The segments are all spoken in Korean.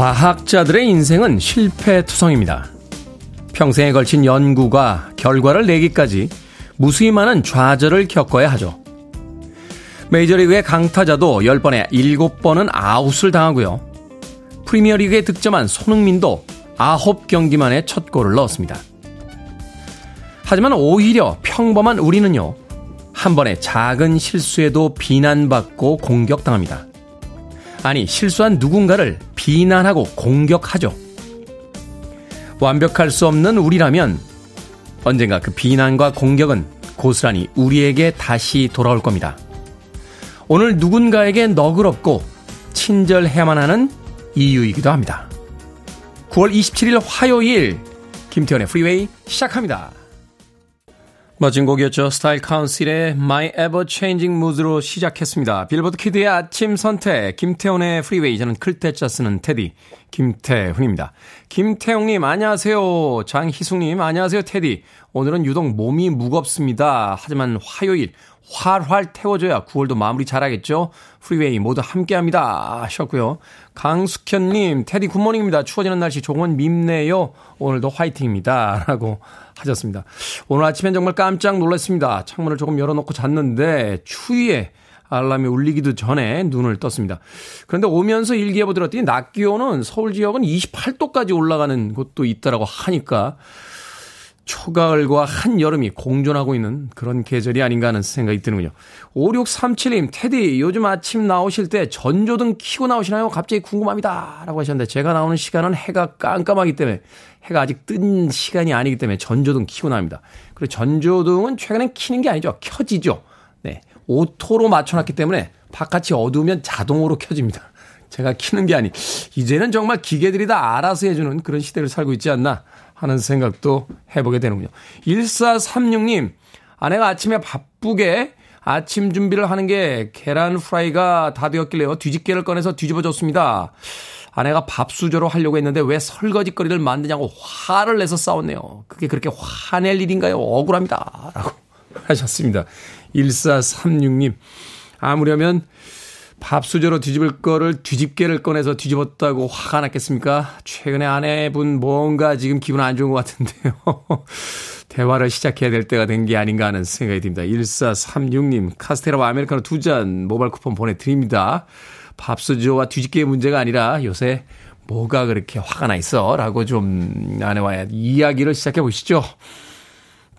과학자들의 인생은 실패투성입니다. 평생에 걸친 연구가 결과를 내기까지 무수히 많은 좌절을 겪어야 하죠. 메이저리그의 강타자도 10번에 7번은 아웃을 당하고요. 프리미어리그에 득점한 손흥민도 9경기 만에 첫 골을 넣었습니다. 하지만 오히려 평범한 우리는요, 한 번의 작은 실수에도 비난받고 공격당합니다. 아니, 실수한 누군가를 비난하고 공격하죠. 완벽할 수 없는 우리라면 언젠가 그 비난과 공격은 고스란히 우리에게 다시 돌아올 겁니다. 오늘 누군가에게 너그럽고 친절해야만 하는 이유이기도 합니다. 9월 27일 화요일 김태훈의 프리웨이 시작합니다. 멋진 곡이었죠. Style Council의 My Ever Changing Mood로 시작했습니다. 빌보드 키드의 아침 선택, 김태훈의 프리웨이. 저는 클 태 자 쓰는 테디, 김태훈입니다. 김태웅님, 안녕하세요. 장희숙님, 안녕하세요, 테디. 오늘은 유독 몸이 무겁습니다. 하지만 화요일, 활활 태워줘야 9월도 마무리 잘하겠죠? 프리웨이 모두 함께 합니다. 하셨고요. 강숙현님, 테디 good morning입니다. 추워지는 날씨 조금은 밉네요. 오늘도 화이팅입니다. 라고 하셨습니다. 오늘 아침엔 정말 깜짝 놀랐습니다. 창문을 조금 열어놓고 잤는데 추위에 알람이 울리기도 전에 눈을 떴습니다. 그런데 오면서 일기예보 들었더니 낮 기온은 서울 지역은 28도까지 올라가는 곳도 있다라고 하니까 초가을과 한여름이 공존하고 있는 그런 계절이 아닌가 하는 생각이 드는군요. 5637님, 테디, 요즘 아침 나오실 때 전조등 켜고 나오시나요? 갑자기 궁금합니다. 라고 하셨는데, 제가 나오는 시간은 해가 깜깜하기 때문에, 해가 아직 뜬 시간이 아니기 때문에 전조등 켜고 나옵니다. 그리고 전조등은 최근엔 켜는 게 아니죠. 켜지죠. 네. auto로 맞춰놨기 때문에, 바깥이 어두우면 자동으로 켜집니다. 제가 켜는 게 아니, 이제는 정말 기계들이 다 알아서 해주는 그런 시대를 살고 있지 않나 하는 생각도 해보게 되는군요. 1436님, 아내가 아침에 바쁘게 아침 준비를 하는 게 계란 프라이가 다 되었길래요. 뒤집개를 꺼내서 뒤집어 줬습니다. 아내가 밥수저로 하려고 했는데 왜 설거지거리를 만드냐고 화를 내서 싸웠네요. 그게 그렇게 화낼 일인가요? 억울합니다. 라고 하셨습니다. 1436님. 아무려면 밥수저로 뒤집을 거를 뒤집개를 꺼내서 뒤집었다고 화가 났겠습니까? 최근에 아내분 뭔가 지금 기분 안 좋은 것 같은데요. 대화를 시작해야 될 때가 된 게 아닌가 하는 생각이 듭니다. 1436님, 카스테라와 아메리카노 두 잔 모바일 쿠폰 보내드립니다. 밥수저와 뒤집개의 문제가 아니라 요새 뭐가 그렇게 화가 나 있어? 라고 좀 아내와 이야기를 시작해 보시죠.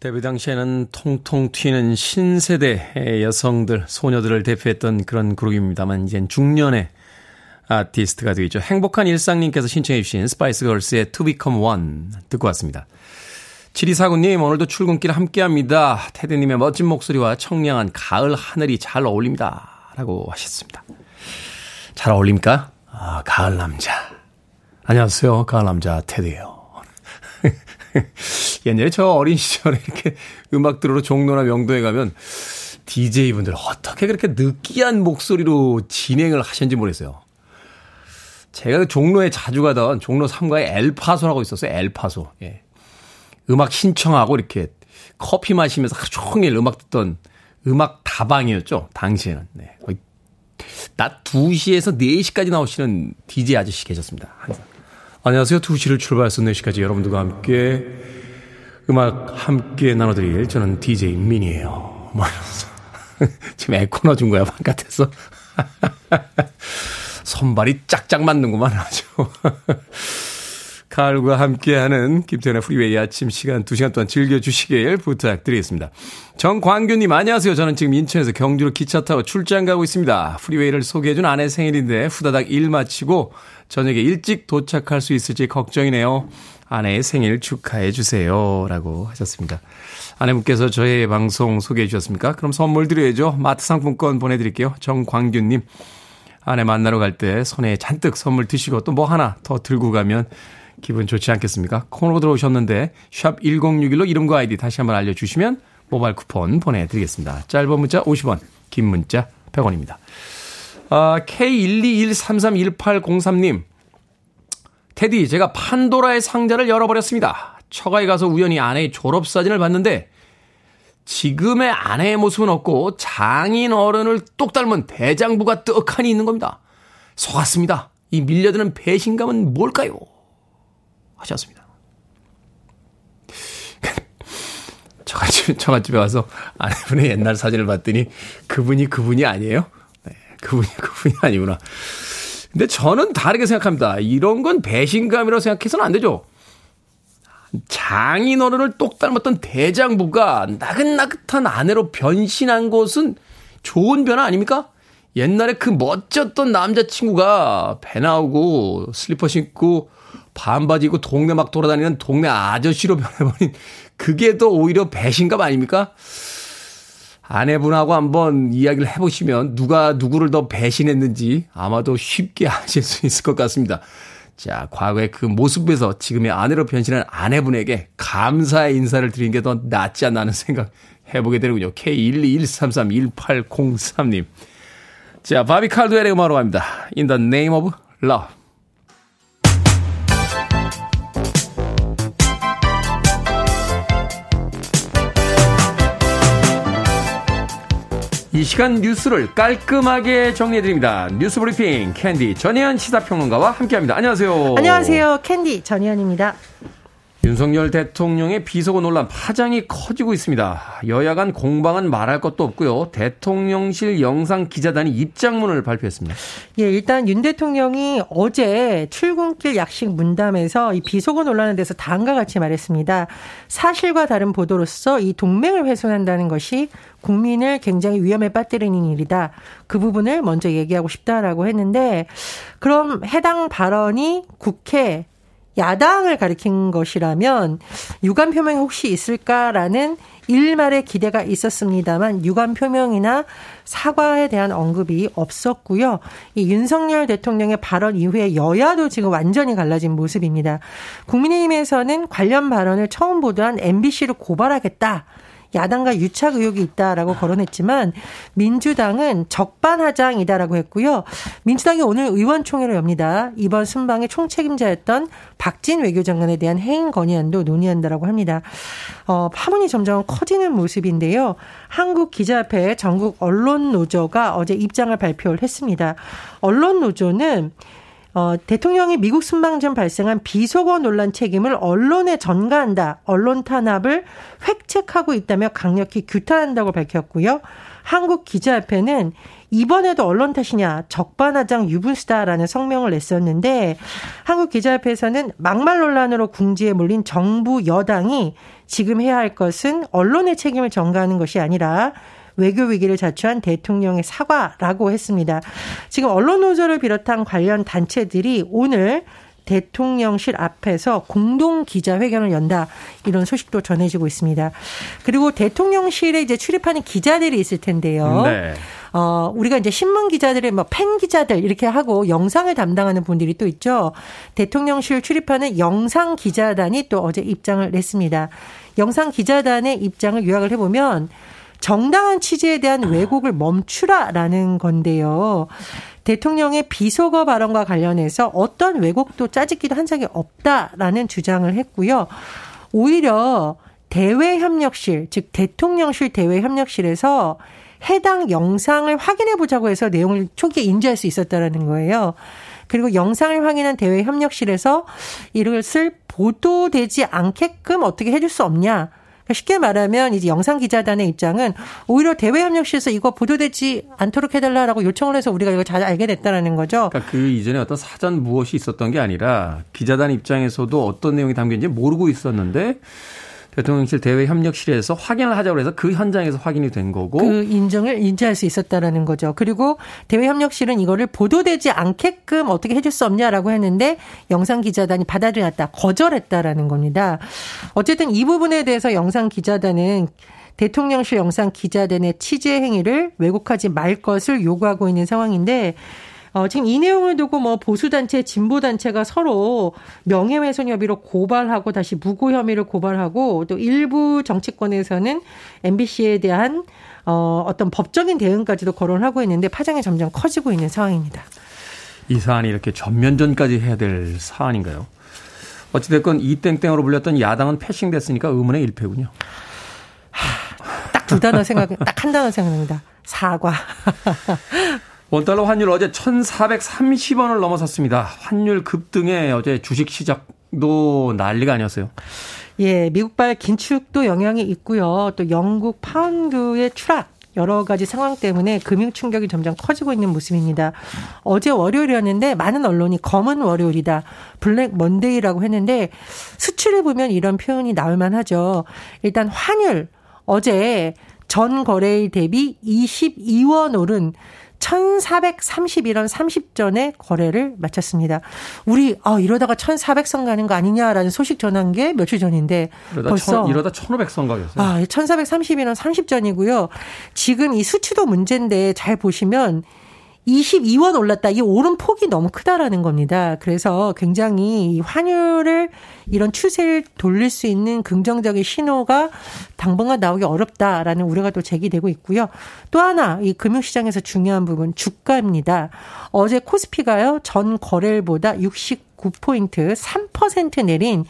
데뷔 당시에는 통통 튀는 신세대의 여성들, 소녀들을 대표했던 그런 그룹입니다만, 이젠 중년의 아티스트가 되겠죠. 행복한 일상님께서 신청해 주신 스파이스 걸스의 2 Become 1 듣고 왔습니다. 7249님, 오늘도 출근길 함께 합니다. 테드님의 멋진 목소리와 청량한 가을 하늘이 잘 어울립니다. 라고 하셨습니다. 잘 어울립니까? 아, 가을 남자. 안녕하세요. 가을 남자 테드예요 옛날에 저 어린 시절에 이렇게 음악 들으러 종로나 명도에 가면 DJ분들 어떻게 그렇게 느끼한 목소리로 진행을 하셨는지 모르겠어요. 제가 그 종로에 자주 가던 종로 3가에 엘파소라고 있었어요. 엘파소. 예. 음악 신청하고 이렇게 커피 마시면서 하루 종일 음악 듣던 음악 다방이었죠. 당시에는. 네. 거의 낮 2시에서 4시까지 나오시는 DJ 아저씨 계셨습니다. 항상. 안녕하세요. 2시를 출발해서 4시까지 여러분들과 함께 음악 함께 나눠드릴 저는 DJ 민이에요. 뭐 지금 에코 넣어준 거야, 바깥에서. 손발이 짝짝 맞는구만, 아주. 칼과 함께하는 김태현의 프리웨이 아침 시간 2시간 동안 즐겨주시길 부탁드리겠습니다. 정광규님 안녕하세요. 저는 지금 인천에서 경주로 기차 타고 출장 가고 있습니다. 프리웨이를 소개해준 아내 생일인데 후다닥 일 마치고 저녁에 일찍 도착할 수 있을지 걱정이네요. 아내의 생일 축하해 주세요. 라고 하셨습니다. 아내분께서 저의 방송 소개해 주셨습니까? 그럼 선물 드려야죠. 마트 상품권 보내드릴게요. 정광규님. 아내 만나러 갈 때 손에 잔뜩 선물 드시고 또 뭐 하나 더 들고 가면 기분 좋지 않겠습니까? 콩으로 들어오셨는데 샵 1061로 이름과 아이디 다시 한번 알려주시면 모바일 쿠폰 보내드리겠습니다. 짧은 문자 50원, 긴 문자 100원입니다. 아, K121331803님. 테디, 제가 판도라의 상자를 열어버렸습니다. 처가에 가서 우연히 아내의 졸업사진을 봤는데 지금의 아내의 모습은 없고 장인 어른을 똑 닮은 대장부가 떡하니 있는 겁니다. 속았습니다. 이 밀려드는 배신감은 뭘까요? 하셨습니다. 처갓집, 처갓집에 와서 아내분의 옛날 사진을 봤더니 그분이 그분이 아니에요? 네, 그분이 그분이 아니구나. 근데 저는 다르게 생각합니다. 이런 건 배신감이라고 생각해서는 안 되죠. 장인어른을 똑 닮았던 대장부가 나긋나긋한 아내로 변신한 것은 좋은 변화 아닙니까? 옛날에 그 멋졌던 남자친구가 배 나오고 슬리퍼 신고 반바지 입고 동네 막 돌아다니는 동네 아저씨로 변해버린 그게 더 오히려 배신감 아닙니까? 아내분하고 한번 이야기를 해보시면 누가 누구를 더 배신했는지 아마도 쉽게 아실 수 있을 것 같습니다. 자, 과거의 그 모습에서 지금의 아내로 변신한 아내분에게 감사의 인사를 드리는 게 더 낫지 않나 하는 생각 해보게 되는군요. K121331803님. 자, 바비 칼도엘의 음악으로 갑니다. In the name of love. 이 시간 뉴스를 깔끔하게 정리해드립니다. 뉴스 브리핑 캔디 전예현 시사평론가와 함께합니다. 안녕하세요. 안녕하세요. 캔디 전예현입니다. 윤석열 대통령의 비속어 논란 파장이 커지고 있습니다. 여야 간 공방은 말할 것도 없고요. 대통령실 영상 기자단이 입장문을 발표했습니다. 예, 일단 윤 대통령이 어제 출근길 약식 문담에서 이 비속어 논란에 대해서 다음과 같이 말했습니다. 사실과 다른 보도로서 이 동맹을 훼손한다는 것이 국민을 굉장히 위험에 빠뜨리는 일이다. 그 부분을 먼저 얘기하고 싶다라고 했는데 그럼 해당 발언이 국회 야당을 가리킨 것이라면 유감 표명이 혹시 있을까라는 일말의 기대가 있었습니다만 유감 표명이나 사과에 대한 언급이 없었고요. 이 윤석열 대통령의 발언 이후에 여야도 지금 완전히 갈라진 모습입니다. 국민의힘에서는 관련 발언을 처음 보도한 MBC를 고발하겠다. 야당과 유착 의혹이 있다라고 거론했지만 민주당은 적반하장이다라고 했고요. 민주당이 오늘 의원총회를 엽니다. 이번 순방의 총책임자였던 박진 외교장관에 대한 해임 건의안도 논의한다라고 합니다. 어, 파문이 점점 커지는 모습인데요. 한국기자협회 전국 언론노조가 어제 입장을 발표를 했습니다. 언론노조는 어, 대통령이 미국 순방 전 발생한 비속어 논란 책임을 언론에 전가한다. 언론 탄압을 획책하고 있다며 강력히 규탄한다고 밝혔고요. 한국 기자협회는 이번에도 언론 탓이냐 적반하장 유분수다라는 성명을 냈었는데 한국 기자협회에서는 막말 논란으로 궁지에 몰린 정부 여당이 지금 해야 할 것은 언론의 책임을 전가하는 것이 아니라 외교 위기를 자초한 대통령의 사과라고 했습니다. 지금 언론 노조를 비롯한 관련 단체들이 오늘 대통령실 앞에서 공동 기자회견을 연다 이런 소식도 전해지고 있습니다. 그리고 대통령실에 이제 출입하는 기자들이 있을 텐데요. 네. 어, 우리가 이제 신문 기자들의 뭐팬 기자들 이렇게 하고 영상을 담당하는 분들이 또 있죠. 대통령실 출입하는 영상 기자단이 또 어제 입장을 냈습니다. 영상 기자단의 입장을 요약을 해보면 정당한 취지에 대한 왜곡을 멈추라라는 건데요. 대통령의 비속어 발언과 관련해서 어떤 왜곡도 짜집기도 한 적이 없다라는 주장을 했고요. 오히려 대외협력실, 즉 대통령실 대외협력실에서 해당 영상을 확인해 보자고 해서 내용을 초기에 인지할 수 있었다라는 거예요. 그리고 영상을 확인한 대외협력실에서 이것을 보도되지 않게끔 어떻게 해줄 수 없냐. 그러니까 쉽게 말하면 이제 영상 기자단의 입장은 오히려 대외 협력실에서 이거 보도되지 않도록 해달라라고 요청을 해서 우리가 이걸 잘 알게 됐다라는 거죠. 그러니까 그 이전에 어떤 사전 무엇이 있었던 게 아니라 기자단 입장에서도 어떤 내용이 담겨 있는지 모르고 있었는데 대통령실 대외 협력실에서 확인을 하자고 해서 그 현장에서 확인이 된 거고 그 인정을 인지할 수 있었다라는 거죠. 그리고 대외 협력실은 이거를 보도되지 않게끔 어떻게 해줄 수 없냐라고 했는데 영상 기자단이 받아들였다 거절했다라는 겁니다. 어쨌든 이 부분에 대해서 영상 기자단은 대통령실 영상 기자단의 취재 행위를 왜곡하지 말 것을 요구하고 있는 상황인데 어, 지금 이 내용을 두고 뭐 보수단체, 진보단체가 서로 명예훼손 혐의로 고발하고 다시 무고 혐의를 고발하고 또 일부 정치권에서는 MBC에 대한 어, 어떤 법적인 대응까지도 거론을 하고 있는데 파장이 점점 커지고 있는 상황입니다. 이 사안이 이렇게 전면전까지 해야 될 사안인가요? 어찌됐건 이땡땡으로 불렸던 야당은 패싱됐으니까 의문의 일패군요. 딱 두 단어 생각, 딱 한 단어 생각납니다. 사과. 원달러 환율 어제 1,430원을 넘어섰습니다. 환율 급등에 어제 주식 시작도 난리가 아니었어요. 예, 미국발 긴축도 영향이 있고요. 또 영국 파운드의 추락 여러 가지 상황 때문에 금융 충격이 점점 커지고 있는 모습입니다. 어제 월요일이었는데 많은 언론이 검은 월요일이다. 블랙 먼데이라고 했는데 수치를 보면 이런 표현이 나올 만하죠. 일단 환율 어제 전 거래일 대비 22원 오른 1431원 30전에 거래를 마쳤습니다. 우리 아 이러다가 1400선 가는 거 아니냐라는 소식 전한 게 며칠 전인데 이러다 벌써 천, 이러다 1500선 가겠어요. 아, 1431원 30전이고요. 지금 이 수치도 문제인데 잘 보시면 22원 올랐다. 이 오른 폭이 너무 크다라는 겁니다. 그래서 굉장히 환율을 이런 추세를 돌릴 수 있는 긍정적인 신호가 당분간 나오기 어렵다라는 우려가 또 제기되고 있고요. 또 하나 이 금융시장에서 중요한 부분 주가입니다. 어제 코스피가요 전 거래일보다 69포인트 3% 내린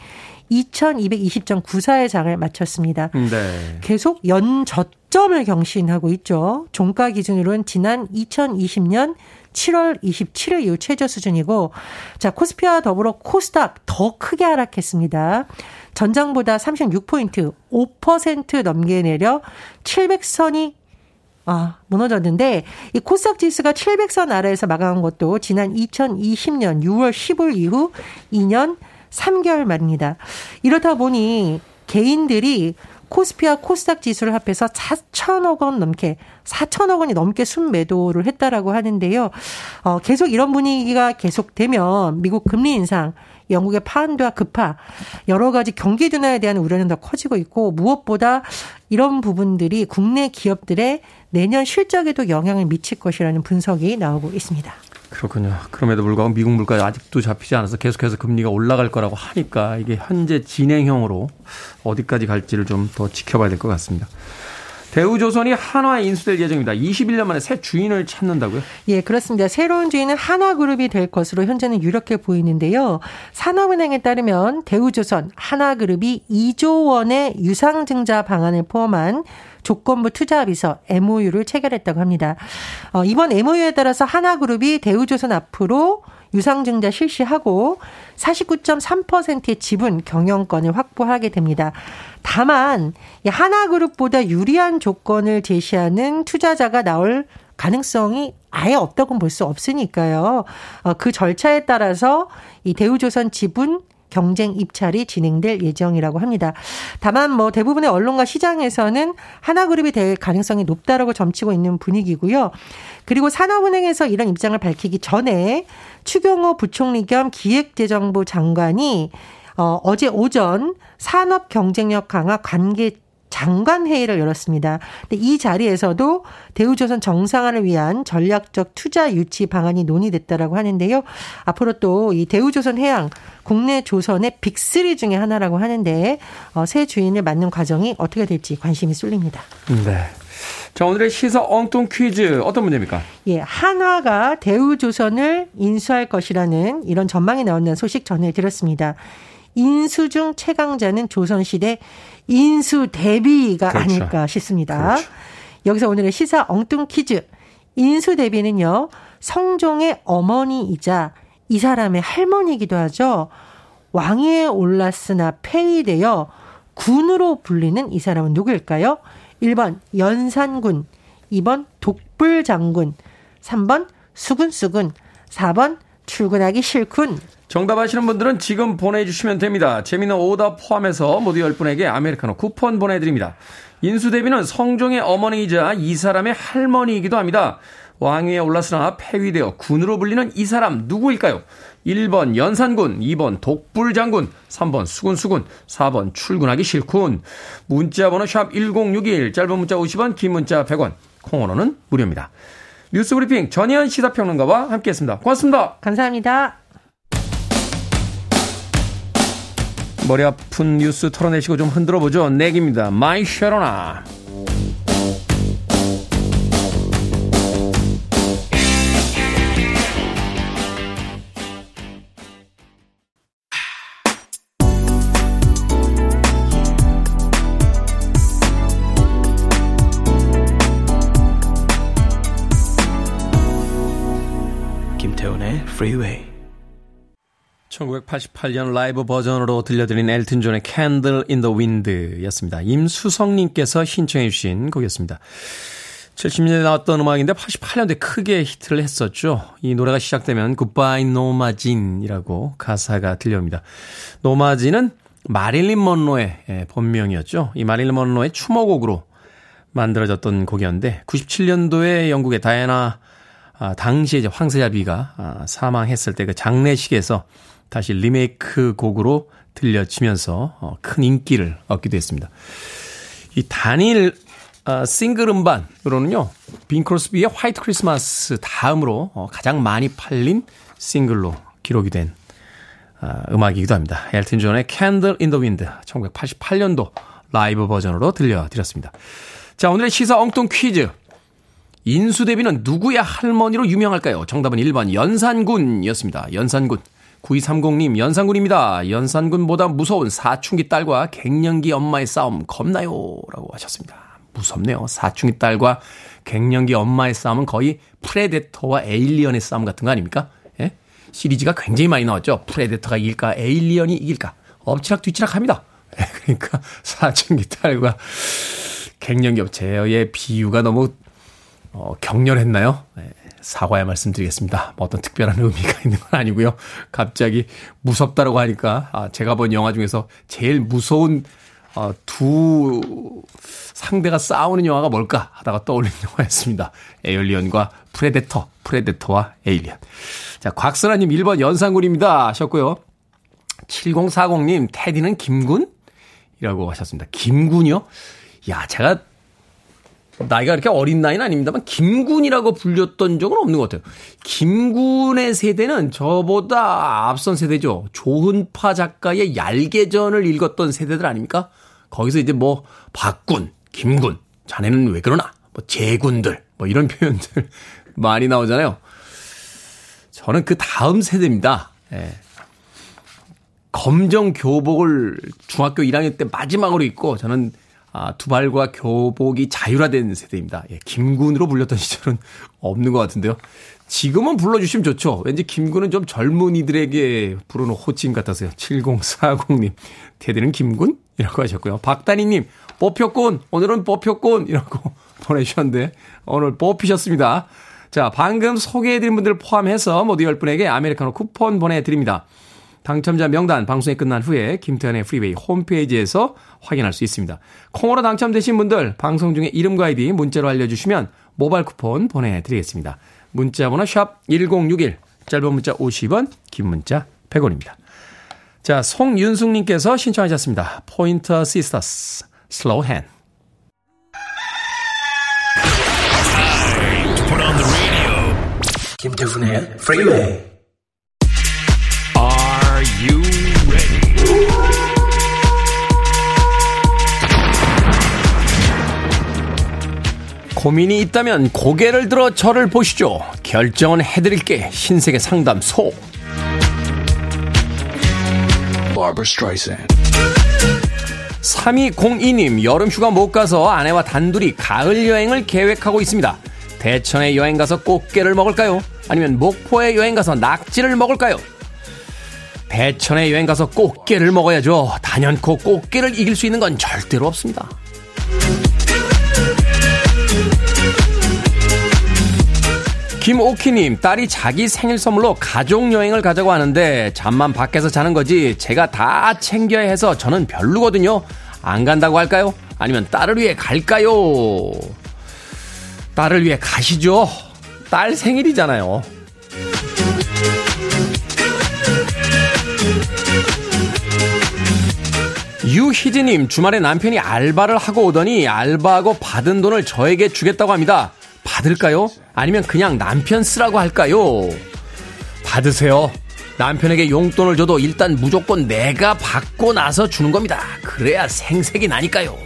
2220.94의 장을 마쳤습니다. 네. 계속 연저점을 경신하고 있죠. 종가 기준으로는 지난 2020년 7월 27일 이후 최저 수준이고 자, 코스피와 더불어 코스닥 더 크게 하락했습니다. 전장보다 36포인트 5% 넘게 내려 700선이 아, 무너졌는데 이 코스닥 지수가 700선 아래에서 마감한 것도 지난 2020년 6월 15일 이후 2년 3개월 말입니다. 이렇다 보니 개인들이 코스피와 코스닥 지수를 합해서 4천억 원 넘게 4천억 원이 넘게 순매도를 했다라고 하는데요. 어, 계속 이런 분위기가 계속되면 미국 금리 인상 영국의 파운드와 급파 여러 가지 경기 둔화에 대한 우려는 더 커지고 있고 무엇보다 이런 부분들이 국내 기업들의 내년 실적에도 영향을 미칠 것이라는 분석이 나오고 있습니다. 그렇군요. 그럼에도 불구하고 미국 물가 아직도 잡히지 않아서 계속해서 금리가 올라갈 거라고 하니까 이게 현재 진행형으로 어디까지 갈지를 좀 더 지켜봐야 될 것 같습니다. 대우조선이 한화에 인수될 예정입니다. 21년 만에 새 주인을 찾는다고요? 예, 그렇습니다. 새로운 주인은 한화그룹이 될 것으로 현재는 유력해 보이는데요. 산업은행에 따르면 대우조선, 한화그룹이 2조 원의 유상증자 방안을 포함한 조건부 투자합의서 MOU를 체결했다고 합니다. 어, 이번 MOU에 따라서 하나그룹이 대우조선 앞으로 유상증자 실시하고 49.3%의 지분 경영권을 확보하게 됩니다. 다만 하나그룹보다 유리한 조건을 제시하는 투자자가 나올 가능성이 아예 없다고는 볼 수 없으니까요. 어, 그 절차에 따라서 이 대우조선 지분 경쟁 입찰이 진행될 예정이라고 합니다. 다만 뭐 대부분의 언론과 시장에서는 하나그룹이 될 가능성이 높다라고 점치고 있는 분위기고요. 그리고 산업은행에서 이런 입장을 밝히기 전에 추경호 부총리 겸 기획재정부 장관이 어, 어제 오전 산업 경쟁력 강화 관계 장관 회의를 열었습니다. 근데 이 자리에서도 대우조선 정상화를 위한 전략적 투자 유치 방안이 논의됐다라고 하는데요. 앞으로 또 이 대우조선 해양 국내 조선의 빅3 중에 하나라고 하는데 어, 새 주인을 맡는 과정이 어떻게 될지 관심이 쏠립니다. 네. 자, 오늘의 시사 엉뚱 퀴즈 어떤 문제입니까? 예, 한화가 대우조선을 인수할 것이라는 이런 전망이 나온다는 소식 전해드렸습니다. 인수 중 최강자는 조선시대 인수 대비가 그렇죠. 아닐까 싶습니다. 그렇죠. 여기서 오늘의 시사 엉뚱 퀴즈. 인수 대비는요, 성종의 어머니이자 이 사람의 할머니이기도 하죠. 왕위에 올랐으나 폐위되어 군으로 불리는 이 사람은 누구일까요? 1번 연산군, 2번 독불장군, 3번 수군수군, 4번 출근하기 싫군. 정답 아시는 분들은 지금 보내주시면 됩니다. 재미는 오답 포함해서 모두 10분에게 아메리카노 쿠폰 보내드립니다. 인수대비는 성종의 어머니이자 이 사람의 할머니이기도 합니다. 왕위에 올랐으나 폐위되어 군으로 불리는 이 사람 누구일까요? 1번 연산군, 2번 독불장군, 3번 수군수군, 4번 출근하기 싫군. 문자번호 샵 1061, 짧은 문자 50원, 긴 문자 100원, 콩으로는 무료입니다. 뉴스브리핑 전예현 시사평론가와 함께했습니다. 고맙습니다. 감사합니다. 머리 아픈 뉴스 털어내시고 좀 흔들어 보죠. 낵입니다. My Sharona. 김태훈의 프리웨이 1988년 라이브 버전으로 들려드린 엘튼 존의 Candle in the Wind 였습니다. 임수성님께서 신청해 주신 곡이었습니다. 70년대 나왔던 음악인데 88년대 크게 히트를 했었죠. 이 노래가 시작되면 Goodbye Norma Jean 이라고 가사가 들려옵니다. 노마진은 마릴린 먼로의 예, 본명이었죠. 이 마릴린 먼로의 추모곡으로 만들어졌던 곡이었는데 97년도에 영국의 다이애나 아, 당시에 이제 황세자비가 아, 사망했을 때 그 장례식에서 다시 리메이크 곡으로 들려지면서 어, 큰 인기를 얻기도 했습니다. 이 단일 어, 싱글 음반으로는요, 빙 크로스비의 White Christmas 다음으로 어, 가장 많이 팔린 싱글로 기록이 된 어, 음악이기도 합니다. 엘튼 존의 in the Wind 1988년도 라이브 버전으로 들려드렸습니다. 자, 오늘의 시사 엉뚱 퀴즈. 인수대비는 누구의 할머니로 유명할까요? 정답은 1번 연산군이었습니다. 연산군. 9230님, 연산군입니다. 연산군보다 무서운 사춘기 딸과 갱년기 엄마의 싸움 겁나요? 라고 하셨습니다. 무섭네요. 사춘기 딸과 갱년기 엄마의 싸움은 거의 프레데터와 에일리언의 싸움 같은 거 아닙니까? 예? 시리즈가 굉장히 많이 나왔죠. 프레데터가 이길까, 에일리언이 이길까. 엎치락 뒤치락 합니다. 예, 그러니까 사춘기 딸과 갱년기 제어의 비유가 너무 어, 격렬했나요? 예. 사과의 말씀드리겠습니다. 뭐 어떤 특별한 의미가 있는 건 아니고요. 갑자기 무섭다라고 하니까 아, 제가 본 영화 중에서 제일 무서운 어, 두 상대가 싸우는 영화가 뭘까 하다가 떠올린 영화였습니다. 에일리언과 프레데터, 프레데터와 에일리언. 자, 곽선아님 1번 연상군입니다 하셨고요. 7040님 테디는 김군? 이라고 하셨습니다. 김군이요? 야, 제가 나이가 그렇게 어린 나이는 아닙니다만 김군이라고 불렸던 적은 없는 것 같아요. 김군의 세대는 저보다 앞선 세대죠. 조은파 작가의 얄개전을 읽었던 세대들 아닙니까? 거기서 이제 뭐 박군, 김군, 자네는 왜 그러나? 뭐 제군들, 뭐 이런 표현들 많이 나오잖아요. 저는 그 다음 세대입니다. 예. 검정 교복을 중학교 1학년 때 마지막으로 입고 저는 아, 두발과 교복이 자율화된 세대입니다. 예, 김군으로 불렸던 시절은 없는 것 같은데요. 지금은 불러주시면 좋죠. 왠지 김군은 좀 젊은이들에게 부르는 호칭 같아서요. 7040님. 테디는 김군? 이라고 하셨고요. 박다니님, 뽑혔군. 오늘은 뽑혔군. 이라고 보내주셨는데, 오늘 뽑히셨습니다. 자, 방금 소개해드린 분들 포함해서 모두 10분에게 아메리카노 쿠폰 보내드립니다. 당첨자 명단 방송이 끝난 후에 김태훈의 프리웨이 홈페이지에서 확인할 수 있습니다. 콩으로 당첨되신 분들 방송 중에 이름과 아이디 문자로 알려주시면 모바일 쿠폰 보내드리겠습니다. 문자 번호 샵 1061, 짧은 문자 50원, 긴 문자 100원입니다. 자, 송윤숙님께서 신청하셨습니다. 포인터 시스터스, Slow Hand. 김태훈의 프리웨이 고민이 있다면 고개를 들어 저를 보시죠. 결정은 해드릴게. 신세계 상담소. 3202님, 여름 휴가 못 가서 아내와 단둘이 가을 여행을 계획하고 있습니다. 대천에 여행 가서 꽃게를 먹을까요? 아니면 목포에 여행 가서 낙지를 먹을까요? 대천에 여행 가서 꽃게를 먹어야죠. 단연코 꽃게를 이길 수 있는 건 절대로 없습니다. 김오키님, 딸이 자기 생일 선물로 가족여행을 가자고 하는데, 잠만 밖에서 자는 거지, 제가 다 챙겨야 해서 저는 별로거든요. 안 간다고 할까요? 아니면 딸을 위해 갈까요? 딸을 위해 가시죠. 딸 생일이잖아요. 유희진님, 주말에 남편이 알바를 하고 오더니 알바하고 받은 돈을 저에게 주겠다고 합니다. 받을까요? 아니면 그냥 남편 쓰라고 할까요? 받으세요. 남편에게 용돈을 줘도 일단 무조건 내가 받고 나서 주는 겁니다. 그래야 생색이 나니까요.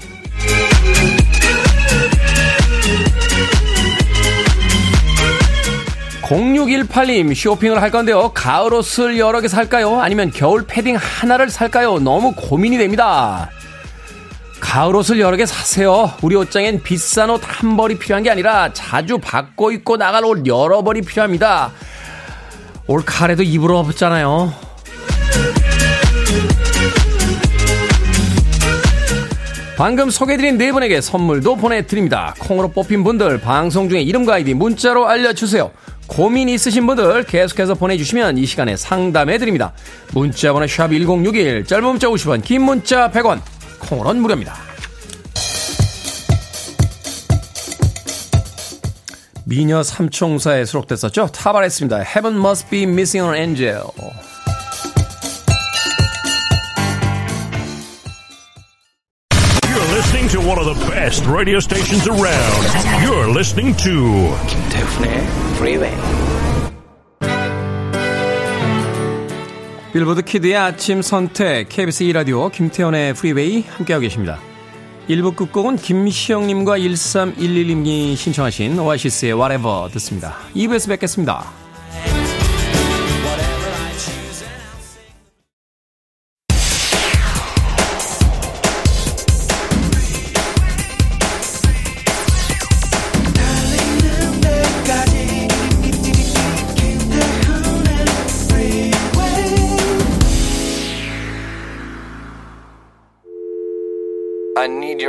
0618님 쇼핑을 할 건데요. 가을 옷을 여러 개 살까요? 아니면 겨울 패딩 하나를 살까요? 너무 고민이 됩니다. 가을 옷을 여러 개 사세요. 우리 옷장엔 비싼 옷 한 벌이 필요한 게 아니라 자주 바꿔 입고 나갈 옷 여러 벌이 필요합니다. 올 가을에도 입으러 없잖아요. 방금 소개해드린 네 분에게 선물도 보내드립니다. 콩으로 뽑힌 분들 방송 중에 이름과 아이디 문자로 알려주세요. 고민 있으신 분들 계속해서 보내주시면 이 시간에 상담해드립니다. 문자번호 샵 1061, 짧은 문자 50원, 긴 문자 100원, 콩으로는 무료입니다. 미녀 삼총사에 수록됐었죠. 타발했습니다. Heaven must be missing an angel. You're listening to one of the best radio stations around. You're listening to 김태훈의 Freeway. 빌보드 키드의 아침 선택 KBS 2라디오 김태훈의 프리웨이 함께하고 계십니다. 1부 끝곡은 김시영님과 1311님이 신청하신 오아시스의 Whatever 듣습니다. 2부에서 뵙겠습니다.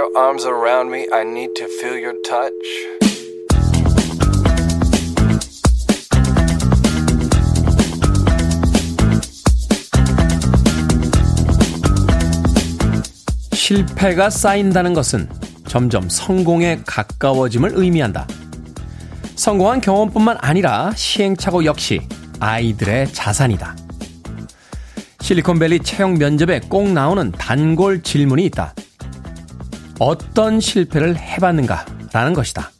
Your arms around me. I need to feel your touch. 실패가 쌓인다는 것은 점점 성공에 가까워짐을 의미한다. 성공한 경험뿐만 아니라 시행착오 역시 아이들의 자산이다. 실리콘밸리 채용 면접에 꼭 나오는 단골 질문이 있다. 어떤 실패를 해봤는가? 라는 것이다.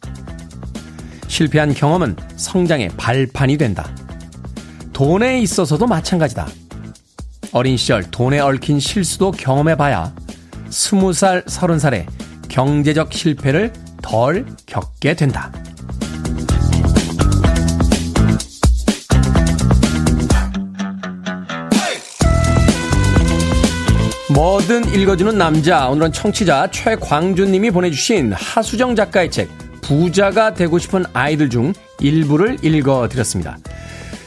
실패한 경험은 성장의 발판이 된다. 돈에 있어서도 마찬가지다. 어린 시절 돈에 얽힌 실수도 경험해봐야 스무 살, 서른 살에 경제적 실패를 덜 겪게 된다. 뭐든 읽어주는 남자. 오늘은 청취자 최광준님이 보내주신 하수정 작가의 책, 부자가 되고 싶은 아이들 중 일부를 읽어드렸습니다.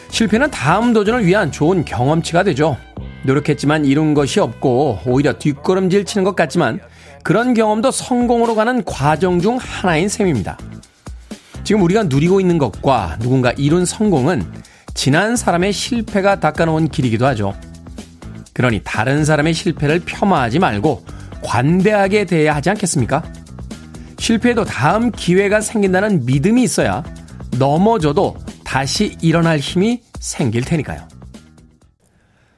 실패는 다음 도전을 위한 좋은 경험치가 되죠. 노력했지만 이룬 것이 없고 오히려 뒷걸음질 치는 것 같지만 그런 경험도 성공으로 가는 과정 중 하나인 셈입니다. 지금 우리가 누리고 있는 것과 누군가 이룬 성공은 지난 사람의 실패가 닦아놓은 길이기도 하죠. 그러니 다른 사람의 실패를 폄하하지 말고 관대하게 대해야 하지 않겠습니까? 실패해도 다음 기회가 생긴다는 믿음이 있어야 넘어져도 다시 일어날 힘이 생길 테니까요.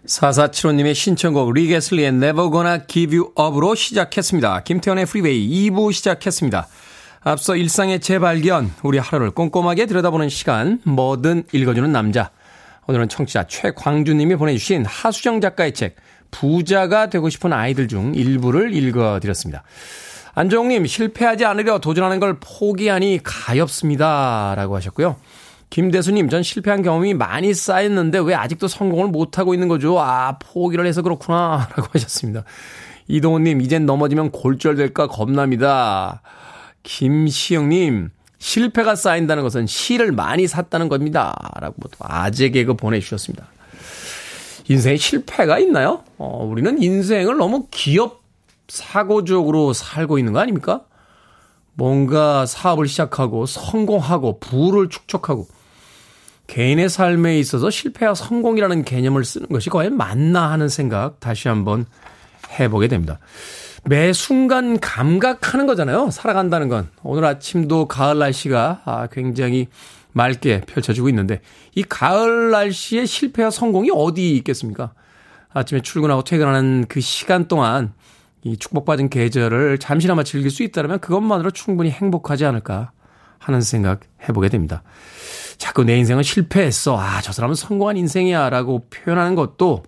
4475님의 신청곡 리게슬리의 Never Gonna Give You Up으로 시작했습니다. 김태현의 프리웨이 2부 시작했습니다. 앞서 일상의 재발견, 우리 하루를 꼼꼼하게 들여다보는 시간, 뭐든 읽어주는 남자. 오늘은 청취자 최광주님이 보내주신 하수정 작가의 책, 부자가 되고 싶은 아이들 중 일부를 읽어드렸습니다. 안정님, 실패하지 않으려 도전하는 걸 포기하니 가엾습니다. 라고 하셨고요. 김대수님, 전 실패한 경험이 많이 쌓였는데 왜 아직도 성공을 못하고 있는 거죠? 아, 포기를 해서 그렇구나. 라고 하셨습니다. 이동훈님, 이젠 넘어지면 골절될까 겁납니다. 김시영님, 실패가 쌓인다는 것은 실을 많이 샀다는 겁니다. 라고 또 아재 개그 보내주셨습니다. 인생에 실패가 있나요? 어, 우리는 인생을 너무 기업 사고적으로 살고 있는 거 아닙니까? 뭔가 사업을 시작하고 성공하고 부를 축적하고 개인의 삶에 있어서 실패와 성공이라는 개념을 쓰는 것이 과연 맞나 하는 생각 다시 한번 해보게 됩니다. 매 순간 감각하는 거잖아요. 살아간다는 건. 오늘 아침도 가을 날씨가 아, 굉장히 맑게 펼쳐지고 있는데 이 가을 날씨의 실패와 성공이 어디 있겠습니까? 아침에 출근하고 퇴근하는 그 시간 동안 이 축복받은 계절을 잠시나마 즐길 수 있다면 그것만으로 충분히 행복하지 않을까 하는 생각 해보게 됩니다. 자꾸 내 인생은 실패했어. 아, 저 사람은 성공한 인생이야. 라고 표현하는 것도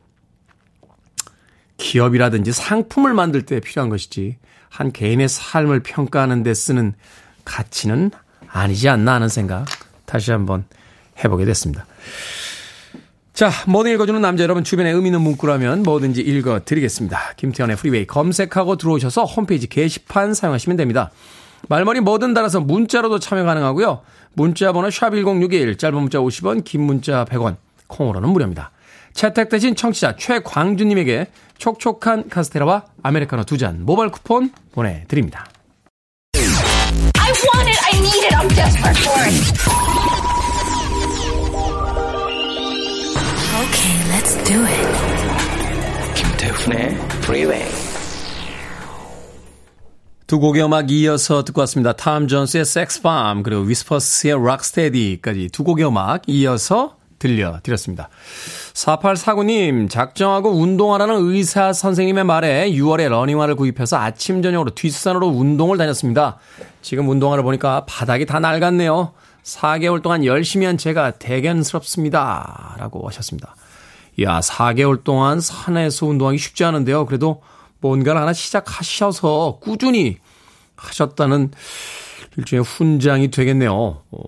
기업이라든지 상품을 만들 때 필요한 것이지 한 개인의 삶을 평가하는 데 쓰는 가치는 아니지 않나 하는 생각 다시 한번 해보게 됐습니다. 자, 뭐든 읽어주는 남자 여러분 주변에 의미 있는 문구라면 뭐든지 읽어드리겠습니다. 김태현의 프리웨이 검색하고 들어오셔서 홈페이지 게시판 사용하시면 됩니다. 말머리 뭐든 달아서 문자로도 참여 가능하고요. 문자 번호 샵1061 짧은 문자 50원 긴 문자 100원 콩으로는 무료입니다. 채택되신 청취자 최광주님에게 촉촉한 카스테라와 아메리카노 두 잔 모바일 쿠폰 보내드립니다. I want it, I need it, I'm desperate for it. Okay, let's do it. 김태훈의 Freeway. 두 곡의 음악 이어서 듣고 왔습니다. 탐 존스의 Sex Bomb 그리고 위스퍼스의 Rocksteady까지 두 곡의 음악 이어서 들려드렸습니다. 4849님, 작정하고 운동하라는 의사 선생님의 말에 6월에 러닝화를 구입해서 아침, 저녁으로 뒷산으로 운동을 다녔습니다. 지금 운동화를 보니까 바닥이 다 낡았네요. 4개월 동안 열심히 한 제가 대견스럽습니다. 라고 하셨습니다. 야, 4개월 동안 산에서 운동하기 쉽지 않은데요. 그래도 뭔가를 하나 시작하셔서 꾸준히 하셨다는 일종의 훈장이 되겠네요. 어,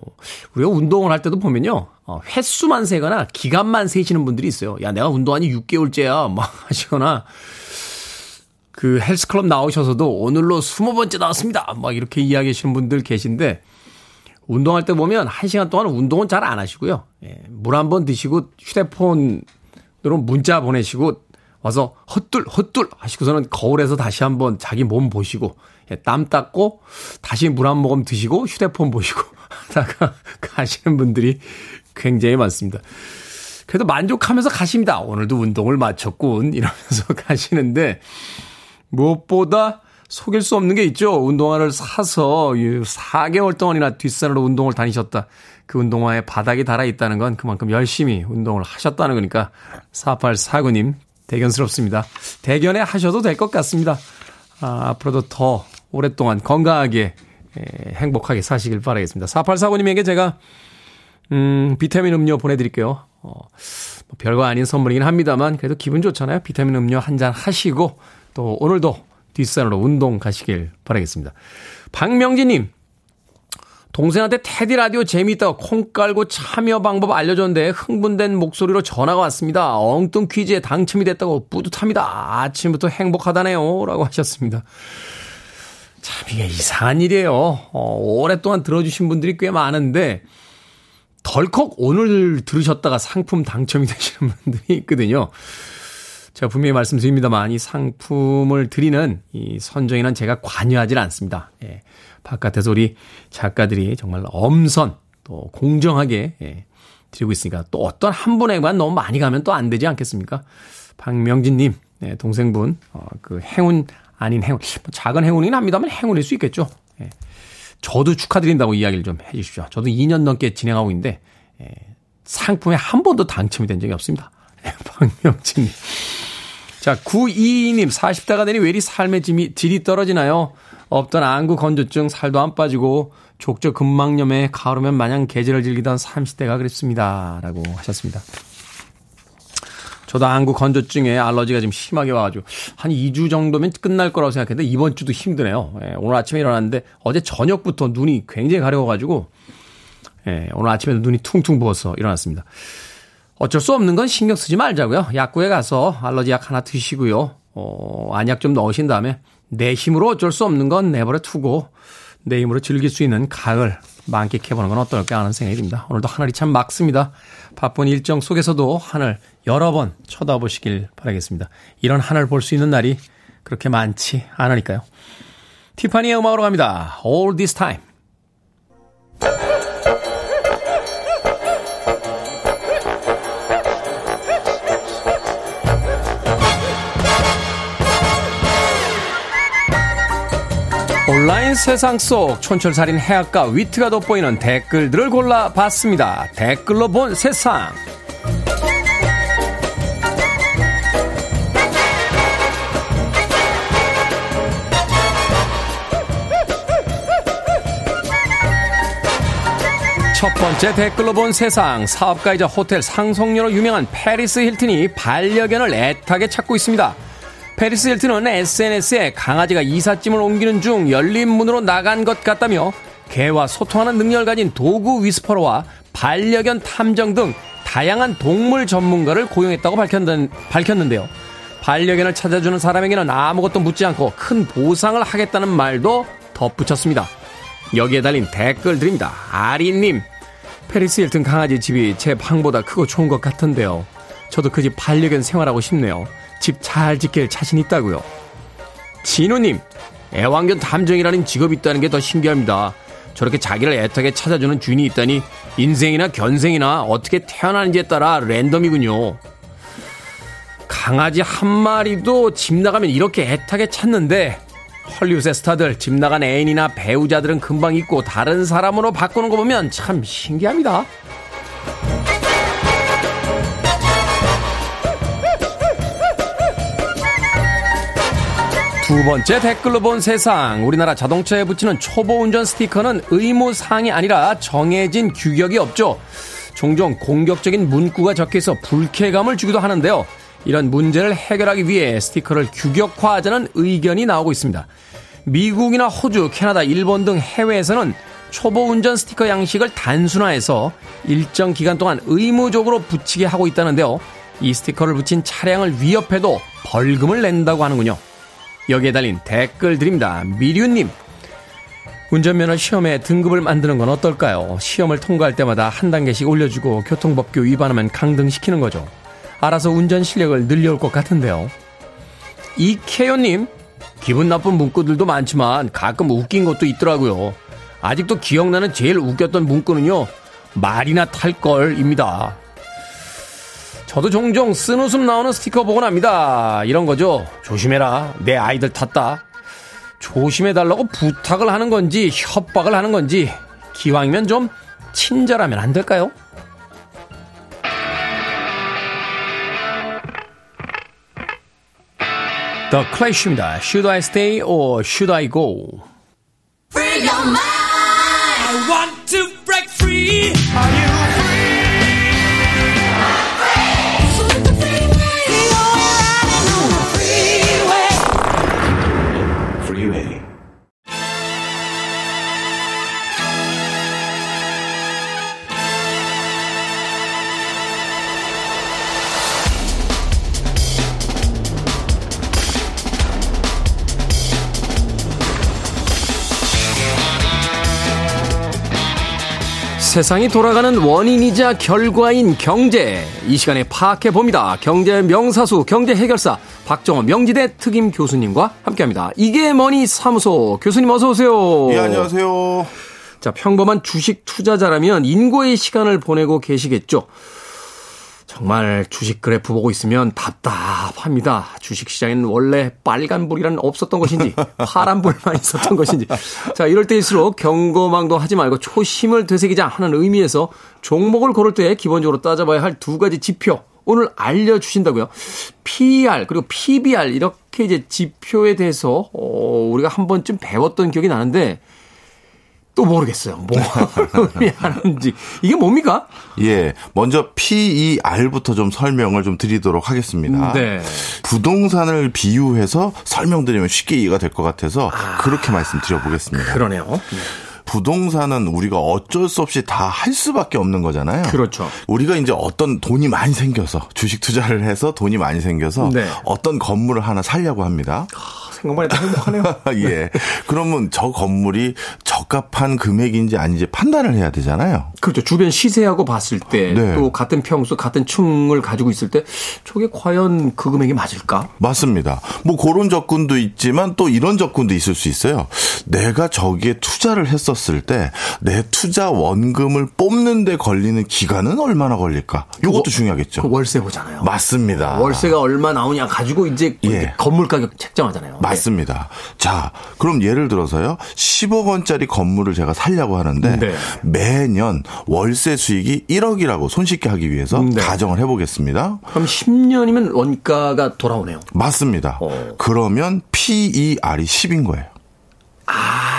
우리가 운동을 할 때도 보면요. 어, 횟수만 세거나 기간만 세시는 분들이 있어요. 야, 내가 운동하니 6개월째야. 막 하시거나 그 헬스클럽 나오셔서도 오늘로 20번째 나왔습니다. 막 이렇게 이야기하시는 분들 계신데 운동할 때 보면 1시간 동안 운동은 잘 안 하시고요. 예, 물 한 번 드시고 휴대폰으로 문자 보내시고 와서 헛둘 헛둘 하시고서는 거울에서 다시 한번 자기 몸 보시고 예, 땀 닦고 다시 물 한 모금 드시고 휴대폰 보시고 하다가 가시는 분들이 굉장히 많습니다. 그래도 만족하면서 가십니다. 오늘도 운동을 마쳤군 이러면서 가시는데 무엇보다 속일 수 없는 게 있죠. 운동화를 사서 4개월 동안이나 뒷산으로 운동을 다니셨다. 그 운동화에 바닥이 달아 있다는 건 그만큼 열심히 운동을 하셨다는 거니까 4849님 대견스럽습니다. 대견해 하셔도 될 것 같습니다. 아, 앞으로도 더 오랫동안 건강하게 에, 행복하게 사시길 바라겠습니다. 4849님에게 제가 음, 비타민 음료 보내드릴게요. 어, 뭐 별거 아닌 선물이긴 합니다만 그래도 기분 좋잖아요. 비타민 음료 한 잔 하시고 또 오늘도 뒷산으로 운동 가시길 바라겠습니다. 박명진님, 동생한테 테디 라디오 재미있다고 콩 깔고 참여 방법 알려줬는데 흥분된 목소리로 전화가 왔습니다. 엉뚱 퀴즈에 당첨이 됐다고 뿌듯합니다. 아침부터 행복하다네요. 라고 하셨습니다. 참, 이게 이상한 일이에요. 어, 오랫동안 들어주신 분들이 꽤 많은데, 덜컥 오늘 들으셨다가 상품 당첨이 되시는 분들이 있거든요. 제가 분명히 말씀드립니다만 이 상품을 드리는 이 선정에는 제가 관여하지 않습니다. 예. 바깥에서 우리 작가들이 정말 엄선 또 공정하게 예. 드리고 있으니까 또 어떤 한 분에게만 너무 많이 가면 또 안 되지 않겠습니까? 박명진님, 예, 동생분, 어, 그 행운 아닌 행운, 뭐 작은 행운이긴 합니다만 행운일 수 있겠죠. 예. 저도 축하드린다고 이야기를 좀 해 주십시오. 저도 2년 넘게 진행하고 있는데, 예, 상품에 한 번도 당첨이 된 적이 없습니다. 예, 박명진님. 자, 922님, 40대가 되니 왜 이리 삶의 질이, 질이 떨어지나요? 없던 안구 건조증, 살도 안 빠지고, 족저 근막염에 가을오면 마냥 계절을 즐기던 30대가 그랬습니다. 라고 하셨습니다. 저도 안구 건조증에 알러지가 좀 심하게 와가지고 한 2주 정도면 끝날 거라고 생각했는데 이번 주도 힘드네요. 예, 오늘 아침에 일어났는데 어제 저녁부터 눈이 굉장히 가려워가지고 예, 오늘 아침에도 눈이 퉁퉁 부어서 일어났습니다. 어쩔 수 없는 건 신경 쓰지 말자고요. 약국에 가서 알러지 약 하나 드시고요. 어, 안약 좀 넣으신 다음에 내 힘으로 어쩔 수 없는 건 내버려 두고 내 힘으로 즐길 수 있는 가을 만끽해보는 건 어떨까 하는 생각이 듭니다. 오늘도 하늘이 참 맑습니다. 바쁜 일정 속에서도 하늘 여러 번 쳐다보시길 바라겠습니다. 이런 하늘 볼 수 있는 날이 그렇게 많지 않으니까요. 티파니의 음악으로 갑니다. All This Time. 온라인 세상 속 촌철살인 해악과 위트가 돋보이는 댓글들을 골라봤습니다. 댓글로 본 세상. 첫 번째 댓글로 본 세상 사업가이자 호텔 상속녀로 유명한 패리스 힐튼이 반려견을 애타게 찾고 있습니다. 패리스 힐튼은 SNS에 강아지가 이삿짐을 옮기는 중 열린 문으로 나간 것 같다며 개와 소통하는 능력을 가진 dog whisperer와 반려견 탐정 등 다양한 동물 전문가를 고용했다고 밝혔는데요. 반려견을 찾아주는 사람에게는 아무것도 묻지 않고 큰 보상을 하겠다는 말도 덧붙였습니다. 여기에 달린 댓글들입니다. 아리님, 페리스 힐튼 강아지 집이 제 방보다 크고 좋은 것 같은데요. 저도 그 집 반려견 생활하고 싶네요. 집 잘 지킬 자신 있다고요. 진우님, 애완견 탐정이라는 직업이 있다는 게 더 신기합니다. 저렇게 자기를 애타게 찾아주는 주인이 있다니 인생이나 견생이나 어떻게 태어나는지에 따라 랜덤이군요. 강아지 한 마리도 집 나가면 이렇게 애타게 찾는데 헐리우드의 스타들, 집 나간 애인이나 배우자들은 금방 잊고 다른 사람으로 바꾸는 거 보면 참 신기합니다. 두 번째 댓글로 본 세상. 우리나라 자동차에 붙이는 초보 운전 스티커는 의무사항이 아니라 정해진 규격이 없죠. 종종 공격적인 문구가 적혀 있어 불쾌감을 주기도 하는데요. 이런 문제를 해결하기 위해 스티커를 규격화하자는 의견이 나오고 있습니다. 미국이나 호주, 캐나다, 일본 등 해외에서는 초보 운전 스티커 양식을 단순화해서 일정 기간 동안 의무적으로 붙이게 하고 있다는데요. 이 스티커를 붙인 차량을 위협해도 벌금을 낸다고 하는군요. 여기에 달린 댓글드립니다. 미류님. 운전면허 시험에 등급을 만드는 건 어떨까요? 시험을 통과할 때마다 한 단계씩 올려주고 교통법규 위반하면 강등시키는 거죠. 알아서 운전 실력을 늘려올 것 같은데요. 이케요님, 기분 나쁜 문구들도 많지만 가끔 웃긴 것도 있더라고요. 아직도 기억나는 제일 웃겼던 문구는요, 말이나 탈걸입니다. 저도 종종 쓴웃음 나오는 스티커 보곤 합니다. 이런 거죠. 조심해라. 내 아이들 탔다. 조심해달라고 부탁을 하는 건지 협박을 하는 건지 기왕이면 좀 친절하면 안 될까요? The Clash입니다. Should I stay or should I go? 세상이 돌아가는 원인이자 결과인 경제. 이 시간에 파악해 봅니다. 경제 명사수, 경제 해결사 박정호 명지대 특임 교수님과 함께합니다. 이게 뭐니 사무소 교수님 어서 오세요. 예 안녕하세요. 자 평범한 주식 투자자라면 인고의 시간을 보내고 계시겠죠. 정말 주식 그래프 보고 있으면 답답합니다. 주식 시장에는 원래 빨간불이란 없었던 것인지 파란불만 있었던 것인지. 자, 이럴 때일수록 경고망도 하지 말고 초심을 되새기자 하는 의미에서 종목을 고를 때 기본적으로 따져봐야 할 두 가지 지표 오늘 알려주신다고요. PER 그리고 PBR 이렇게 이제 지표에 대해서 어, 우리가 한 번쯤 배웠던 기억이 나는데 또 모르겠어요. 뭐가 의미하는지. 이게 뭡니까? 예. 먼저 PER부터 좀 설명을 좀 드리도록 하겠습니다. 네. 부동산을 비유해서 설명드리면 쉽게 이해가 될 것 같아서 아, 그렇게 말씀드려보겠습니다. 그러네요. 부동산은 우리가 어쩔 수 없이 다 할 수밖에 없는 거잖아요. 그렇죠. 우리가 이제 어떤 돈이 많이 생겨서 주식 투자를 해서 돈이 많이 생겨서 네. 어떤 건물을 하나 살려고 합니다. 생각만 해도 행복하네요. 예. 그러면 저 건물이 적합한 금액인지 아닌지 판단을 해야 되잖아요. 그렇죠. 주변 시세하고 봤을 때또 네. 같은 평수, 같은 층을 가지고 있을 때 저게 과연 그 금액이 맞을까? 맞습니다. 뭐 그런 접근도 있지만 또 이런 접근도 있을 수 있어요. 내가 저기에 투자를 했었을 때 내 투자 원금을 뽑는데 걸리는 기간은 얼마나 걸릴까? 이것도 그 중요하겠죠. 그 월세 보잖아요. 맞습니다. 월세가 얼마 나오냐 가지고 이제 예. 건물 가격 책정하잖아요. 네. 맞습니다. 네. 자, 그럼 예를 들어서요. 10억 원짜리 건물을 제가 살려고 하는데 네. 매년 월세 수익이 1억이라고 손쉽게 하기 위해서 네. 가정을 해보겠습니다. 그럼 10년이면 원가가 돌아오네요. 맞습니다. 어. 그러면 PER이 10인 거예요. 아.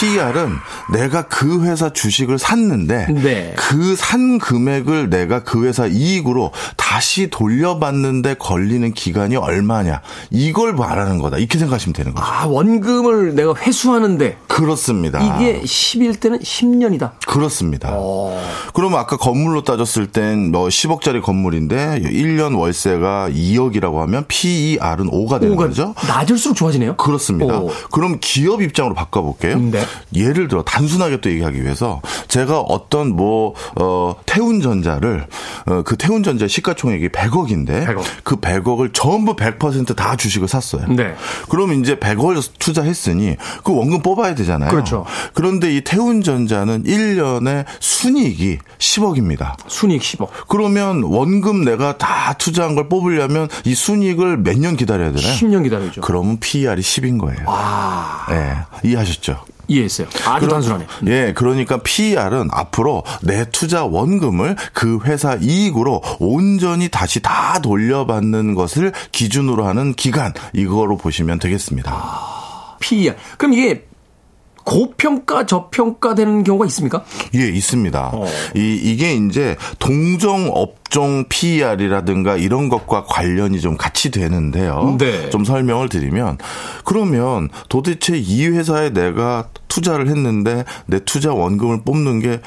PER은 내가 그 회사 주식을 샀는데 네. 그산 금액을 내가 그 회사 이익으로 다시 돌려받는데 걸리는 기간이 얼마냐 이걸 말하는 거다 이렇게 생각하시면 되는 거죠. 아 원금을 내가 회수하는데 그렇습니다. 이게 10일 때는 10년이다. 그렇습니다. 오. 그러면 아까 건물로 따졌을 땐 뭐 10억짜리 건물인데 1년 월세가 2억이라고 하면 PER은 5가 되는 5가 거죠. 낮을수록 좋아지네요. 그렇습니다. 오. 그럼 기업 입장으로 바꿔볼게요. 네. 예를 들어 단순하게 또 얘기하기 위해서 제가 어떤 뭐 어, 태운전자를 어, 그 태운전자 시가총액이 100억인데 100억. 그 100억을 전부 100%다 주식을 샀어요. 네. 그럼 이제 100억 투자했으니 그 원금 뽑아야 되잖아요. 그렇죠. 그런데 이 태운전자는 1년에 순이익이 10억입니다. 순이익 10억. 그러면 원금 내가 다 투자한 걸 뽑으려면 이 순이익을 몇 년 기다려야 되나요? 10년 기다려죠. 그러면 PER이 10인 거예요. 와. 네. 이해하셨죠? 이해했어요. 아주 단순하네. 예, 그러니까 PER은 앞으로 내 투자 원금을 그 회사 이익으로 온전히 다시 다 돌려받는 것을 기준으로 하는 기간 이거로 보시면 되겠습니다. 아, PER. 그럼 이게 고평가 저평가 되는 경우가 있습니까? 예, 있습니다. 어. 이 이게 이제 동종 업종 PER이라든가 이런 것과 관련이 좀 같이 되는데요. 네. 좀 설명을 드리면 그러면 도대체 이 회사에 내가 투자를 했는데 내 투자 원금을 뽑는 게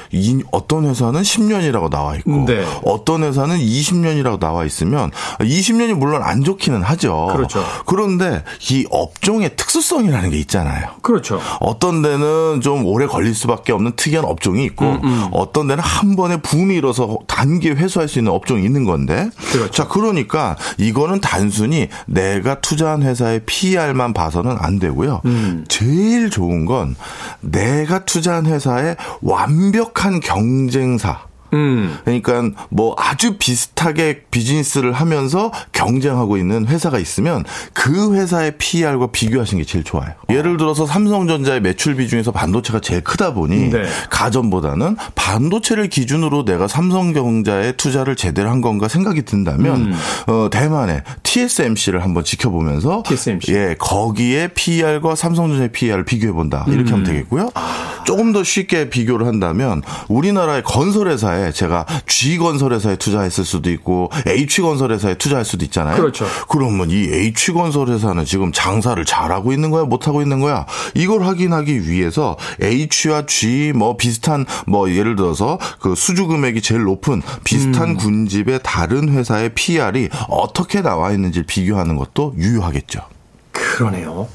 어떤 회사는 10년이라고 나와 있고 네. 어떤 회사는 20년이라고 나와 있으면 20년이 물론 안 좋기는 하죠. 그렇죠. 그런데 이 업종의 특수성이라는 게 있잖아요. 그렇죠. 어떤 데는 좀 오래 걸릴 수밖에 없는 특이한 업종이 있고 음, 음. 어떤 데는 한 번에 붐이 일어서 단기에 회수할 수 있는 업종이 있는 건데. 그렇죠. 자, 그러니까 이거는 단순히 내가 투자한 회사의 PR만 봐서는 안 되고요. 음. 제일 좋은 건 내가 투자한 회사의 완벽한 경쟁사 음. 그러니까 뭐 아주 비슷하게 비즈니스를 하면서 경쟁하고 있는 회사가 있으면 그 회사의 PER과 비교하시는 게 제일 좋아요. 예를 들어서 삼성전자의 매출 비중에서 반도체가 제일 크다 보니 네. 가전보다는 반도체를 기준으로 내가 삼성전자에 투자를 제대로 한 건가 생각이 든다면 음. 어, 대만의 TSMC를 한번 지켜보면서 TSMC. 예 거기에 PER과 삼성전자의 PER을 비교해 본다 이렇게 음. 하면 되겠고요. 아. 조금 더 쉽게 비교를 한다면 우리나라의 건설회사에 회사에 제가 G건설회사에 투자했을 수도 있고 H건설회사에 투자할 수도 있잖아요. 그렇죠. 그러면 이 H건설회사는 지금 장사를 잘하고 있는 거야, 못하고 있는 거야? 이걸 확인하기 위해서 H와 G 뭐 비슷한 뭐 예를 들어서 그 수주 금액이 제일 높은 비슷한 음. 군집의 다른 회사의 PR이 어떻게 나와 있는지 비교하는 것도 유효하겠죠. 그러네요.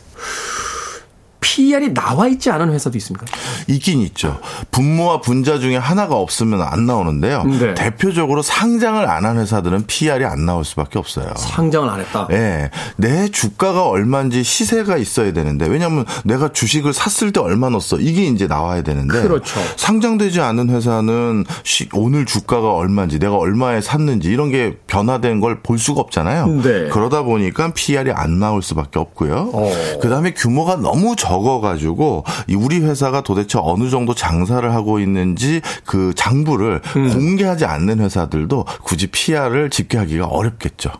PER이 나와 있지 않은 회사도 있습니까? 있긴 있죠. 분모와 분자 중에 하나가 없으면 안 나오는데요. 네. 대표적으로 상장을 안 한 회사들은 PER이 안 나올 수밖에 없어요. 상장을 안 했다? 네. 내 주가가 얼마인지 시세가 있어야 되는데 왜냐하면 내가 주식을 샀을 때 얼마 넣었어 이게 이제 나와야 되는데 그렇죠. 상장되지 않은 회사는 오늘 주가가 얼마인지 내가 얼마에 샀는지 이런 게 변화된 걸 볼 수가 없잖아요. 네. 그러다 보니까 PER이 안 나올 수밖에 없고요. 어. 그다음에 규모가 너무 적 적어가지고 우리 회사가 도대체 어느 정도 장사를 하고 있는지 그 장부를 음. 공개하지 않는 회사들도 굳이 PR을 집계하기가 어렵겠죠.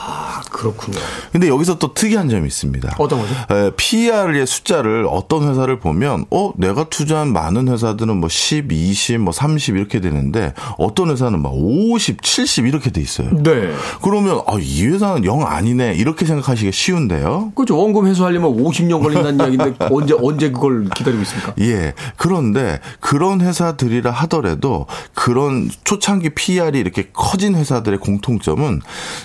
아, 그렇군요. 근데 여기서 또 특이한 점이 있습니다. 어떤 거죠? 에, PER의 숫자를 어떤 회사를 보면, 어, 내가 투자한 많은 회사들은 뭐 10, 20, 뭐 30 이렇게 되는데, 어떤 회사는 막 50, 70 이렇게 돼 있어요. 네. 그러면, 아, 이 회사는 영 아니네. 이렇게 생각하시기 쉬운데요. 그렇죠. 원금 회수하려면 50년 걸린다는 이야기인데, 언제, 언제 그걸 기다리고 있습니까? 예. 그런데 그런 회사들이라 하더라도 그런 초창기 PER이 이렇게 커진 회사들의 공통점은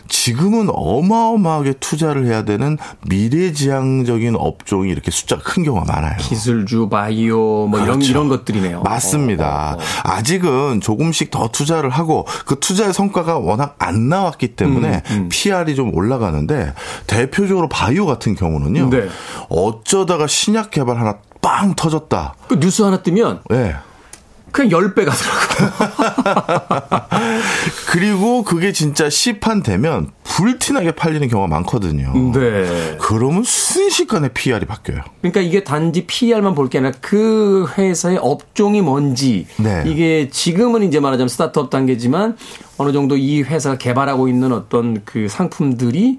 지금은 지금은 어마어마하게 투자를 해야 되는 미래지향적인 업종이 이렇게 숫자가 큰 경우가 많아요. 기술주, 바이오 뭐 이런 그렇죠. 이런 것들이네요. 맞습니다. 어, 어, 어. 아직은 조금씩 더 투자를 하고 그 투자의 성과가 워낙 안 나왔기 때문에 음, PR이 좀 올라가는데 대표적으로 바이오 같은 경우는요. 네. 어쩌다가 신약 개발 하나 빵 터졌다. 그 뉴스 하나 뜨면 예. 그냥 10배 가더라고요. 그리고 그게 진짜 시판 되면 불티나게 팔리는 경우가 많거든요. 네. 그러면 순식간에 PR이 바뀌어요. 그러니까 이게 단지 PR만 볼 게 아니라 그 회사의 업종이 뭔지 네. 이게 지금은 이제 말하자면 스타트업 단계지만 어느 정도 이 회사가 개발하고 있는 어떤 그 상품들이 음,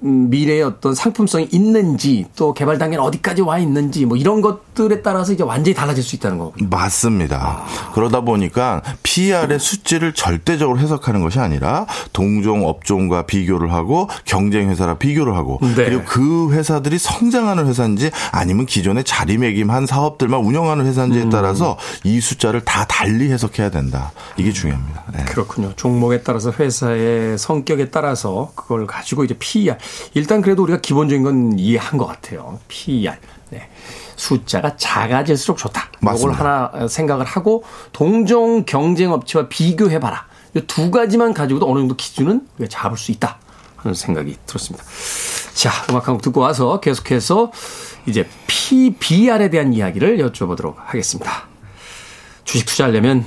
미래의 어떤 상품성이 있는지 또 개발 단계는 어디까지 와 있는지 뭐 이런 것들에 따라서 이제 완전히 달라질 수 있다는 거. 맞습니다. 그러다 보니까 PR의 수치를 절대적으로 해석하는 것이 아니라 동종 업종과 비교를 하고 경쟁 회사랑 비교를 하고 네. 그리고 그 회사들이 성장하는 회사인지 아니면 기존에 자리매김한 사업들만 운영하는 회사인지에 따라서 이 숫자를 다 달리 해석해야 된다. 이게 중요합니다. 네. 그렇군요. 종목에 따라서 회사의 성격에 따라서 그걸 가지고 이제 PER. 일단 그래도 우리가 기본적인 건 이해한 것 같아요. PER. 네. 숫자가 작아질수록 좋다. 이걸 맞습니다. 하나 생각을 하고 동종 경쟁 업체와 비교해 봐라. 이 두 가지만 가지고도 어느 정도 기준은 우리가 잡을 수 있다. 하는 생각이 들었습니다. 자, 음악 한 곡 듣고 와서 계속해서 이제 PBR에 대한 이야기를 여쭤보도록 하겠습니다. 주식 투자하려면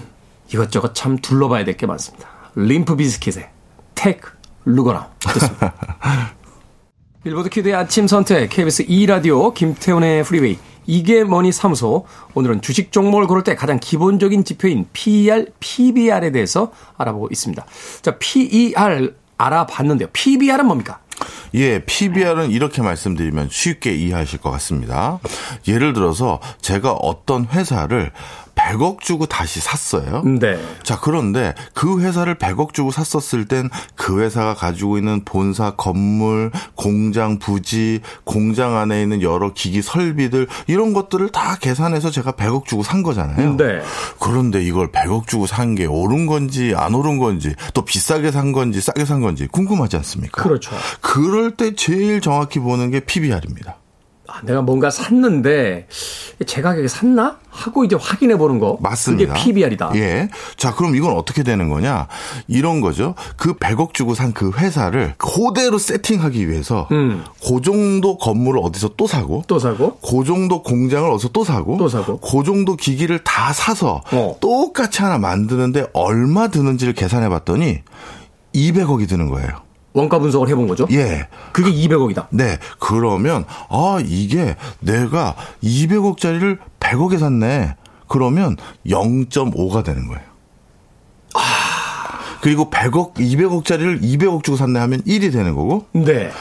이것저것 참 둘러봐야 될 게 많습니다. Limp Bizkit의 Take a Look Around 듣습니다. 빌보드 키드의 아침 선택 KBS 2라디오 김태훈의 프리웨이 이게 뭐니 사무소 오늘은 주식 종목을 고를 때 가장 기본적인 지표인 PER, PBR에 대해서 알아보고 있습니다. 자, PER 알아봤는데요. PBR은 뭡니까? 예, PBR은 이렇게 말씀드리면 쉽게 이해하실 것 같습니다. 예를 들어서 제가 어떤 회사를 100억 주고 다시 샀어요. 네. 자, 그런데 그 회사를 100억 주고 샀었을 땐 그 회사가 가지고 있는 본사 건물, 공장 부지, 공장 안에 있는 여러 기기 설비들 이런 것들을 다 계산해서 제가 100억 주고 산 거잖아요. 네. 그런데 이걸 100억 주고 산게 옳은 건지 안 옳은 건지 또 비싸게 산 건지 싸게 산 건지 궁금하지 않습니까? 그렇죠. 그럴 때 제일 정확히 보는 게 PBR입니다. 아, 내가 뭔가 샀는데 제 가격에 샀나 하고 이제 확인해 보는 거. 맞습니다. 그게 PBR이다. 예. 자, 그럼 이건 어떻게 되는 거냐? 이런 거죠. 그 100억 주고 산 그 회사를 그대로 세팅하기 위해서 음. 그 정도 건물을 어디서 또 사고 또 사고. 그 정도 공장을 어디서 또 사고 또 사고. 그 정도 기기를 다 사서 어. 똑같이 하나 만드는데 얼마 드는지를 계산해 봤더니 200억이 드는 거예요. 원가 분석을 해본 거죠. 예. 그게 200억이다. 네. 그러면, 아, 이게 내가 200억짜리를 100억에 샀네. 그러면 0.5가 되는 거예요. 그리고 100억, 200억짜리를 200억 주고 샀네 하면 1이 되는 거고, 네.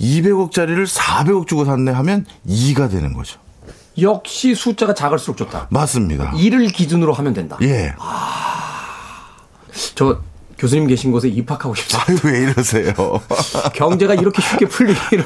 200억짜리를 400억 주고 샀네 하면 2가 되는 거죠. 역시 숫자가 작을수록 좋다. 맞습니다. 2를 기준으로 하면 된다. 예. 저 교수님 계신 곳에 입학하고 싶다. 아유, 왜 이러세요? 경제가 이렇게 쉽게 풀리기를.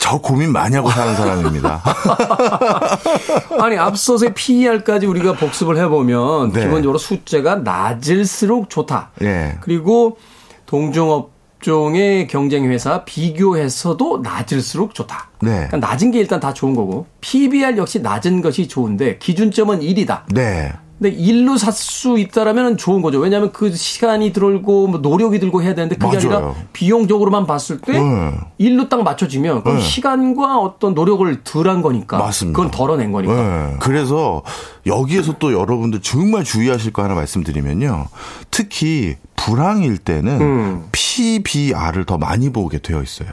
저 고민 많이 하고 사는 사람입니다. 아니, 앞서서의 PER까지 우리가 복습을 해보면 네. 기본적으로 숫자가 낮을수록 좋다. 예. 그리고 동종업 종의 경쟁 회사 비교해서도 낮을수록 좋다. 네. 그러니까 낮은 게 일단 다 좋은 거고 PBR 역시 낮은 것이 좋은데 기준점은 1이다. 네. 근데 일로 살 수 있다라면 좋은 거죠. 왜냐하면 그 시간이 들고 뭐 노력이 들고 해야 되는데 그게 아니라 맞아요. 비용적으로만 봤을 때 네. 일로 딱 맞춰지면 그럼 네. 시간과 어떤 노력을 덜한 거니까 맞습니다. 그건 덜어낸 거니까. 네. 그래서 여기에서 또 여러분들 정말 주의하실 거 하나 말씀드리면요. 특히 불황일 때는 음. PBR을 더 많이 보게 되어 있어요.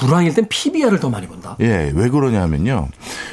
불황일 땐 PBR을 더 많이 본다. 예, 왜 그러냐면요.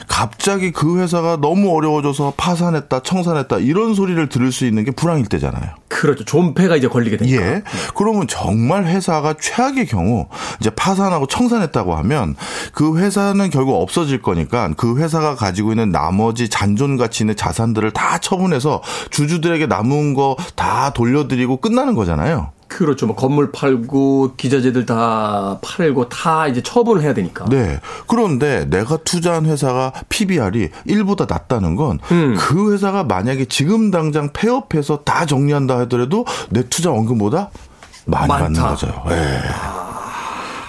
갑자기 그 회사가 너무 어려워져서 파산했다, 청산했다, 이런 소리를 들을 수 있는 게 불황일 때잖아요. 그렇죠. 존폐가 이제 걸리게 되니까. 예. 그러면 정말 회사가 최악의 경우 이제 파산하고 청산했다고 하면 그 회사는 결국 없어질 거니까 그 회사가 가지고 있는 나머지 잔존 가치 있는 자산들을 다 처분해서 주주들에게 남은 거 다 돌려드리고 끝나는 거잖아요. 그렇죠. 뭐 건물 팔고 기자재들 다 팔고 다 이제 처분을 해야 되니까. 네. 그런데 내가 투자한 회사가 PBR이 1보다 낮다는 건그 회사가 만약에 지금 당장 폐업해서 다 정리한다 하더라도 내 투자 원금보다 많이 많다. 받는 거죠. 예.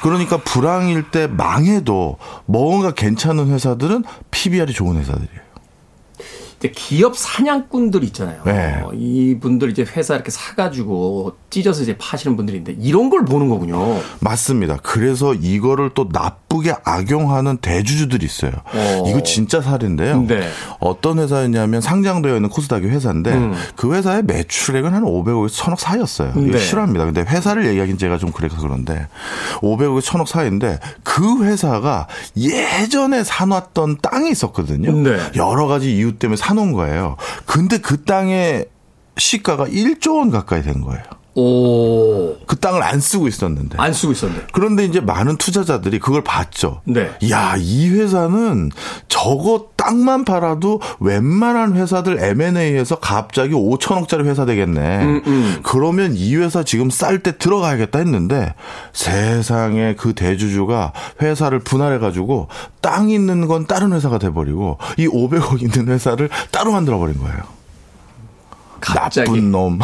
그러니까 불황일 때 망해도 뭔가 괜찮은 회사들은 PBR이 좋은 회사들이에요. 이제 기업 사냥꾼들 있잖아요. 네. 어, 이분들 이제 회사 이렇게 사가지고 찢어서 이제 파시는 분들인데 이런 걸 보는 거군요. 맞습니다. 그래서 이거를 또 나쁘게 악용하는 대주주들이 있어요. 어. 이거 진짜 사례인데요. 네. 어떤 회사였냐면 상장되어 있는 코스닥의 회사인데 그 회사의 매출액은 한 500억에서 1000억 사이였어요. 이거 네. 실화입니다. 근데 회사를 얘기하긴 제가 좀 그래서 그런데 500억에서 1000억 사이인데 그 회사가 예전에 사놨던 땅이 있었거든요. 네. 여러 가지 이유 때문에 사놓은 거예요. 근데 그 땅의 시가가 1조 원 가까이 된 거예요. 오. 그 땅을 안 쓰고 있었는데. 안 쓰고 있었는데. 그런데 이제 많은 투자자들이 그걸 봤죠. 네. 야, 이 회사는 저거 땅만 팔아도 웬만한 회사들 M&A에서 갑자기 5천억짜리 회사 되겠네. 음, 그러면 이 회사 지금 쌀 때 들어가야겠다 했는데 세상에 그 대주주가 회사를 분할해 가지고 땅 있는 건 다른 회사가 돼 버리고 이 500억 있는 회사를 따로 만들어 버린 거예요. 갑자기. 나쁜 놈.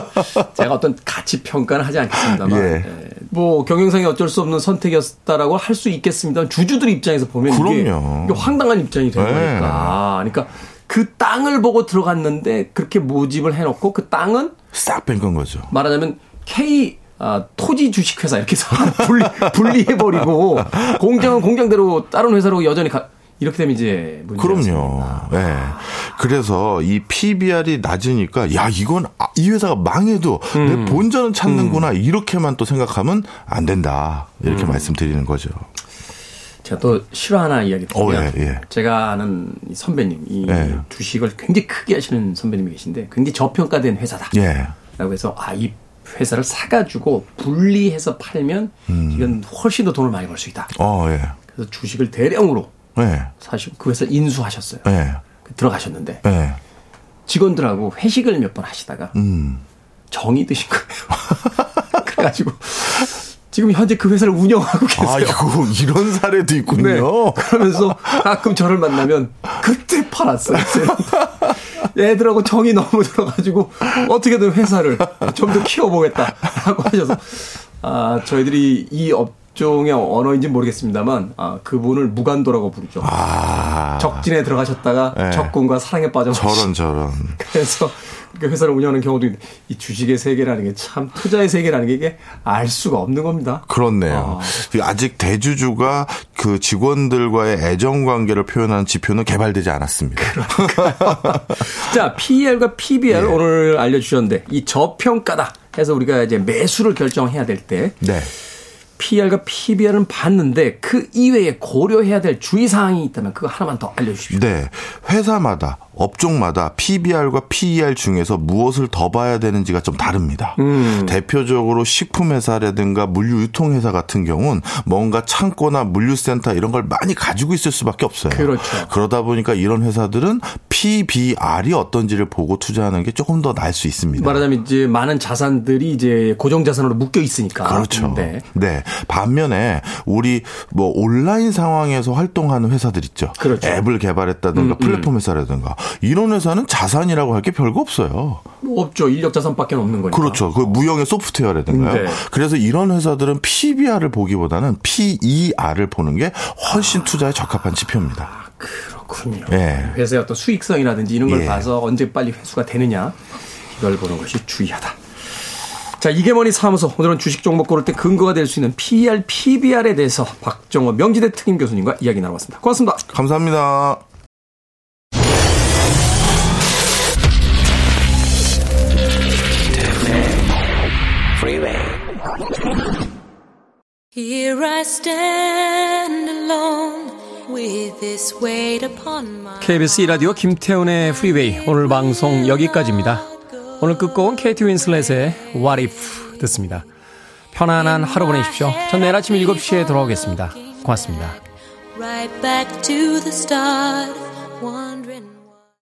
제가 어떤 가치 평가는 하지 않겠습니다만 예. 예. 뭐 경영상이 어쩔 수 없는 선택이었다라고 할 수 있겠습니다. 주주들 입장에서 보면 이게, 그럼요. 이게 황당한 입장이 된 네. 거니까. 그러니까 그 땅을 보고 들어갔는데 그렇게 모집을 해놓고 그 땅은 싹뺀 거죠. 말하자면 K 아, 토지 주식회사 이렇게 해서 분리, 분리해버리고 공장은 공장대로 다른 회사로 여전히 가, 이렇게 되면 이제 문제가 그럼요. 예. 그래서 이 PBR이 낮으니까 야 이건 아, 이 회사가 망해도 음. 내 본전은 찾는구나 이렇게만 또 생각하면 안 된다 이렇게 음. 말씀드리는 거죠. 제가 또 실화 하나 이야기 드리면 어, 예, 예. 제가 아는 이 선배님 이 예. 주식을 굉장히 크게 하시는 선배님이 계신데 굉장히 저평가된 회사다. 예. 라고 해서 아 이 회사를 사가지고 분리해서 팔면 음. 이건 훨씬 더 돈을 많이 벌 수 있다. 어, 예. 그래서 주식을 대량으로 예. 사시고 그 회사 를 인수하셨어요. 예. 들어가셨는데 예. 직원들하고 회식을 몇 번 하시다가 음. 정이 드신 거예요. 그래가지고 지금 현재 그 회사를 운영하고 계세요. 아이고 이런 사례도 네. 있군요. 그러면서 가끔 저를 만나면 그때 팔았어요. 애들하고 정이 너무 들어가지고 어떻게든 회사를 좀 더 키워보겠다라고 하셔서 아 저희들이 이 업종의 언어인지 는 모르겠습니다만 아 그분을 무간도라고 부르죠. 아. 적진에 들어가셨다가 네. 적군과 사랑에 빠져 저런 저런. 그래서 그 회사를 운영하는 경우도 있는데 이 주식의 세계라는 게 참 투자의 세계라는 게 이게 알 수가 없는 겁니다. 그렇네요. 아 직 대주주가 그 직원들과의 애정 관계를 표현하는 지표는 개발되지 않았습니다. 자, PER과 PBR 예. 오늘 알려주셨는데 이 저평가다 해서 우리가 이제 매수를 결정해야 될 때 네. PER과 PBR은 봤는데 그 이외에 고려해야 될 주의사항이 있다면 그거 하나만 더 알려주십시오. 네. 회사마다 업종마다 PBR과 PER 중에서 무엇을 더 봐야 되는지가 좀 다릅니다. 음. 대표적으로 식품회사라든가 물류유통회사 같은 경우는 뭔가 창고나 물류센터 이런 걸 많이 가지고 있을 수밖에 없어요. 그렇죠. 그러다 보니까 이런 회사들은 PBR이 어떤지를 보고 투자하는 게 조금 더 나을 수 있습니다. 말하자면 이제 많은 자산들이 이제 고정 자산으로 묶여 있으니까. 그렇죠. 네. 네. 반면에 우리 뭐 온라인 상황에서 활동하는 회사들 있죠. 그렇죠. 앱을 개발했다든가 음, 플랫폼 회사라든가 이런 회사는 자산이라고 할 게 별거 없어요. 없죠. 인력 자산밖에 없는 거니까. 그렇죠. 그 무형의 소프트웨어라든가요. 네. 그래서 이런 회사들은 PBR을 보기보다는 PER을 보는 게 훨씬 투자에 적합한 지표입니다. 그렇군요. 예. 회사의 어떤 수익성이라든지 이런 걸 예. 봐서 언제 빨리 회수가 되느냐 이걸 보는 것이 주의하다. 자, 이게 뭐니 사무소. 오늘은 주식 종목 고를 때 근거가 될 수 있는 PER, PBR에 대해서 박정호 명지대 특임 교수님과 이야기 나눠봤습니다. 고맙습니다. 감사합니다. KBS 이라디오 김태훈의 프리웨이 오늘 방송 여기까지입니다. 오늘 끝곡은 케이티 윈슬렛의 What If 듣습니다. 편안한 하루 보내십시오. 전 내일 아침 7시에 돌아오겠습니다. 고맙습니다. right back to the start